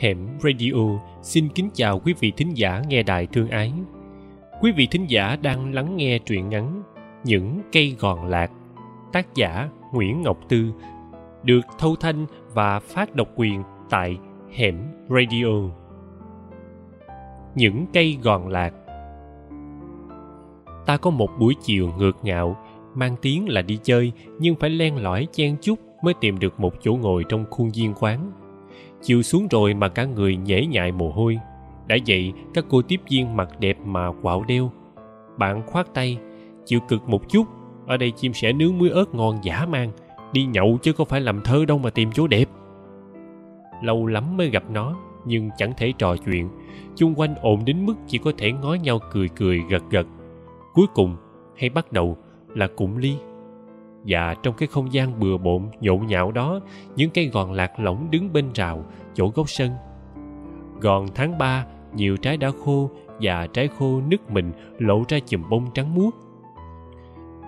Hẻm Radio xin kính chào quý vị thính giả nghe đài thương ái. Quý vị thính giả đang lắng nghe truyện ngắn Những cây gòn lạc, tác giả Nguyễn Ngọc Tư, được thâu thanh và phát độc quyền tại Hẻm Radio. Những cây gòn lạc Ta có một buổi chiều ngược ngạo, mang tiếng là đi chơi nhưng phải len lỏi chen chút mới tìm được một chỗ ngồi trong khuôn viên quán chiều xuống rồi mà cả người nhễ nhại mồ hôi. Đã vậy, các cô tiếp viên mặc đẹp mà quạo đeo. Bạn khoát tay, chịu cực một chút. Ở đây chim sẻ nướng muối ớt ngon giả man. Đi nhậu chứ có phải làm thơ đâu mà tìm chỗ đẹp. Lâu lắm mới gặp nó, nhưng chẳng thể trò chuyện. Chung quanh ồn đến mức chỉ có thể ngó nhau cười cười gật gật. Cuối cùng, hay bắt đầu là cụm ly và trong cái không gian bừa bộn, nhộn nhạo đó, những cây gòn lạc lỏng đứng bên rào, chỗ gốc sân. Gòn tháng ba, nhiều trái đã khô và trái khô nứt mình, lộ ra chùm bông trắng muốt.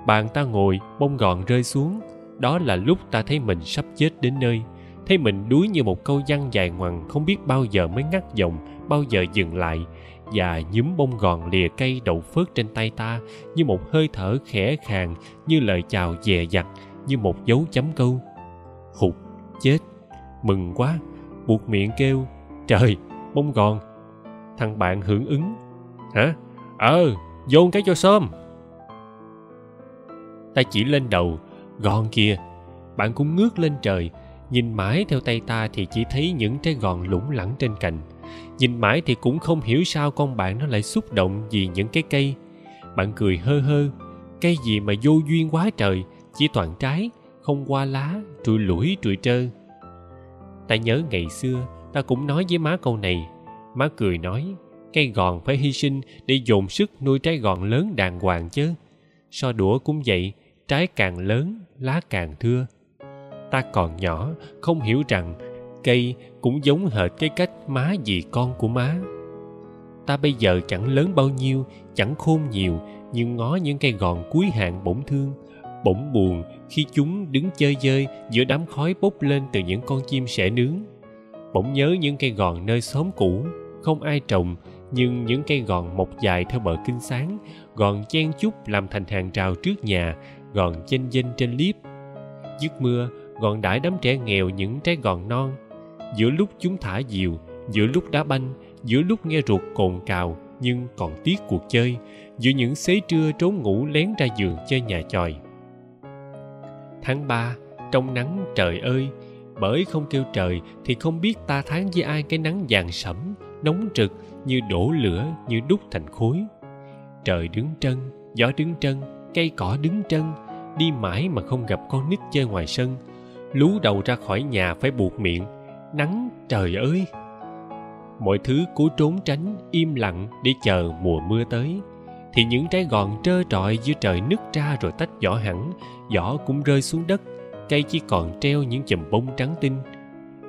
Bàn ta ngồi, bông gòn rơi xuống. Đó là lúc ta thấy mình sắp chết đến nơi. Thấy mình đuối như một câu văn dài ngoằng không biết bao giờ mới ngắt dòng bao giờ dừng lại và nhúm bông gòn lìa cây đậu phớt trên tay ta như một hơi thở khẽ khàng, như lời chào dè dặt, như một dấu chấm câu. Hụt, chết, mừng quá, buộc miệng kêu, trời, bông gòn. Thằng bạn hưởng ứng, hả? Ờ dồn cái cho sớm. Ta chỉ lên đầu, gòn kìa bạn cũng ngước lên trời, nhìn mãi theo tay ta thì chỉ thấy những trái gòn lủng lẳng trên cành nhìn mãi thì cũng không hiểu sao con bạn nó lại xúc động vì những cái cây. Bạn cười hơ hơ, cây gì mà vô duyên quá trời, chỉ toàn trái, không qua lá, trụi lủi, trụi trơ. Ta nhớ ngày xưa, ta cũng nói với má câu này. Má cười nói, cây gòn phải hy sinh để dồn sức nuôi trái gòn lớn đàng hoàng chứ. So đũa cũng vậy, trái càng lớn, lá càng thưa. Ta còn nhỏ, không hiểu rằng cây cũng giống hệt cái cách má dì con của má. Ta bây giờ chẳng lớn bao nhiêu, chẳng khôn nhiều, nhưng ngó những cây gòn cuối hạn bỗng thương, bỗng buồn khi chúng đứng chơi dơi giữa đám khói bốc lên từ những con chim sẻ nướng. Bỗng nhớ những cây gòn nơi xóm cũ, không ai trồng, nhưng những cây gòn mọc dài theo bờ kinh sáng, gòn chen chúc làm thành hàng rào trước nhà, gòn chênh vênh trên liếp. Dứt mưa gòn đãi đám trẻ nghèo những trái gòn non giữa lúc chúng thả diều, giữa lúc đá banh, giữa lúc nghe ruột cồn cào nhưng còn tiếc cuộc chơi, giữa những xế trưa trốn ngủ lén ra giường chơi nhà chòi. tháng ba, trong nắng trời ơi, bởi không kêu trời thì không biết ta tháng với ai cái nắng vàng sẫm, nóng trực như đổ lửa, như đúc thành khối trời đứng trân, gió đứng trân, cây cỏ đứng trân, đi mãi mà không gặp con nít chơi ngoài sân lú đầu ra khỏi nhà phải buộc miệng nắng, trời ơi. Mọi thứ cố trốn tránh, im lặng để chờ mùa mưa tới. Thì những trái gòn trơ trọi giữa trời nứt ra rồi tách vỏ hẳn, vỏ cũng rơi xuống đất, cây chỉ còn treo những chùm bông trắng tinh.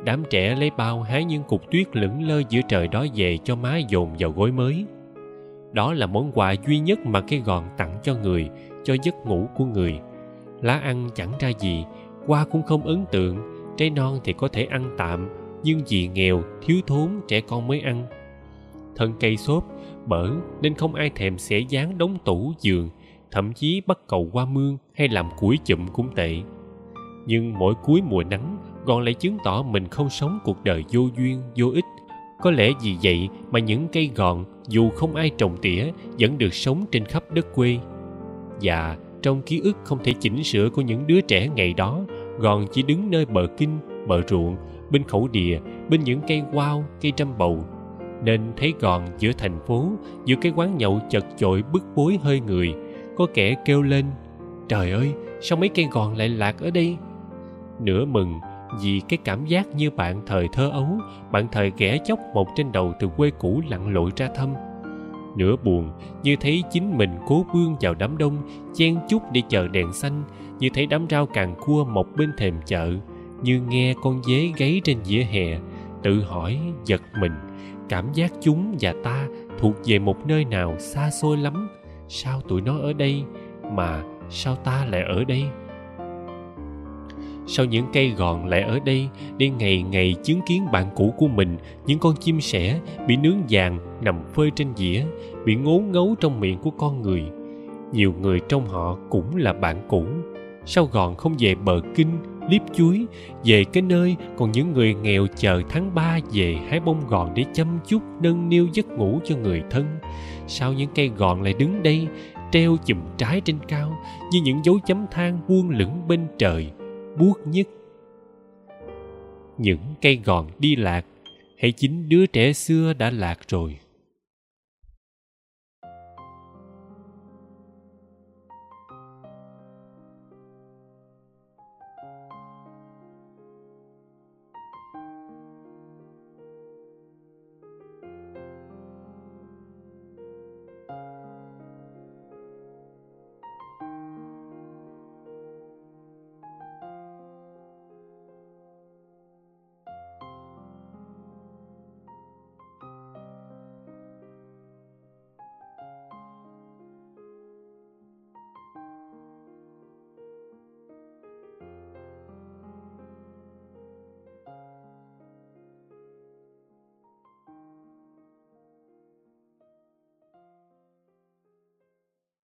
Đám trẻ lấy bao hái những cục tuyết lững lơ giữa trời đó về cho má dồn vào gối mới. Đó là món quà duy nhất mà cái gòn tặng cho người, cho giấc ngủ của người. Lá ăn chẳng ra gì, qua cũng không ấn tượng trái non thì có thể ăn tạm, nhưng vì nghèo, thiếu thốn, trẻ con mới ăn. Thân cây xốp, bở, nên không ai thèm xẻ dán đống tủ, giường, thậm chí bắt cầu qua mương hay làm củi chụm cũng tệ. Nhưng mỗi cuối mùa nắng gòn lại chứng tỏ mình không sống cuộc đời vô duyên, vô ích. Có lẽ vì vậy mà những cây gòn, dù không ai trồng tỉa, vẫn được sống trên khắp đất quê. Và trong ký ức không thể chỉnh sửa của những đứa trẻ ngày đó gòn chỉ đứng nơi bờ kinh, bờ ruộng, bên khẩu địa, bên những cây quao, cây trăm bầu. Nên thấy gòn giữa thành phố, giữa cái quán nhậu chật chội bức bối hơi người. Có kẻ kêu lên, trời ơi, sao mấy cây gòn lại lạc ở đây? Nửa mừng vì cái cảm giác như bạn thời thơ ấu, bạn thời ghẻ chóc một trên đầu từ quê cũ lặn lội ra thăm nửa buồn, như thấy chính mình cố bươn vào đám đông, chen chúc để chờ đèn xanh, như thấy đám rau càng cua mọc bên thềm chợ, như nghe con dế gáy trên vỉa hè, tự hỏi giật mình, cảm giác chúng và ta thuộc về một nơi nào xa xôi lắm, sao tụi nó ở đây mà sao ta lại ở đây? Sao những cây gòn lại ở đây để ngày ngày chứng kiến bạn cũ của mình, những con chim sẻ bị nướng vàng nằm phơi trên dĩa, bị ngố ngấu trong miệng của con người. Nhiều người trong họ cũng là bạn cũ. Sao gòn không về bờ kinh liếp chuối, về cái nơi còn những người nghèo chờ tháng ba về hái bông gòn để chăm chút, nâng niu giấc ngủ cho người thân. Sao những cây gòn lại đứng đây, treo chùm trái trên cao như những dấu chấm than buông lửng bên trời buốt nhất. Những cây gòn đi lạc hãy chính đứa trẻ xưa đã lạc rồi.